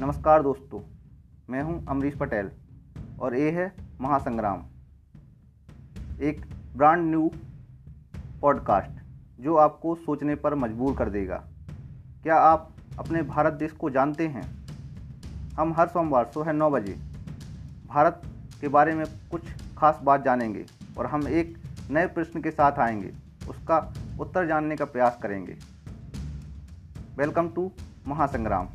नमस्कार दोस्तों, मैं हूँ अमरीश पटेल और ये है महासंग्राम, एक ब्रांड न्यू पॉडकास्ट जो आपको सोचने पर मजबूर कर देगा। क्या आप अपने भारत देश को जानते हैं? हम हर सोमवार सुबह नौ बजे भारत के बारे में कुछ खास बात जानेंगे और हम एक नए प्रश्न के साथ आएँगे, उसका उत्तर जानने का प्रयास करेंगे। Welcome to Mahasangram.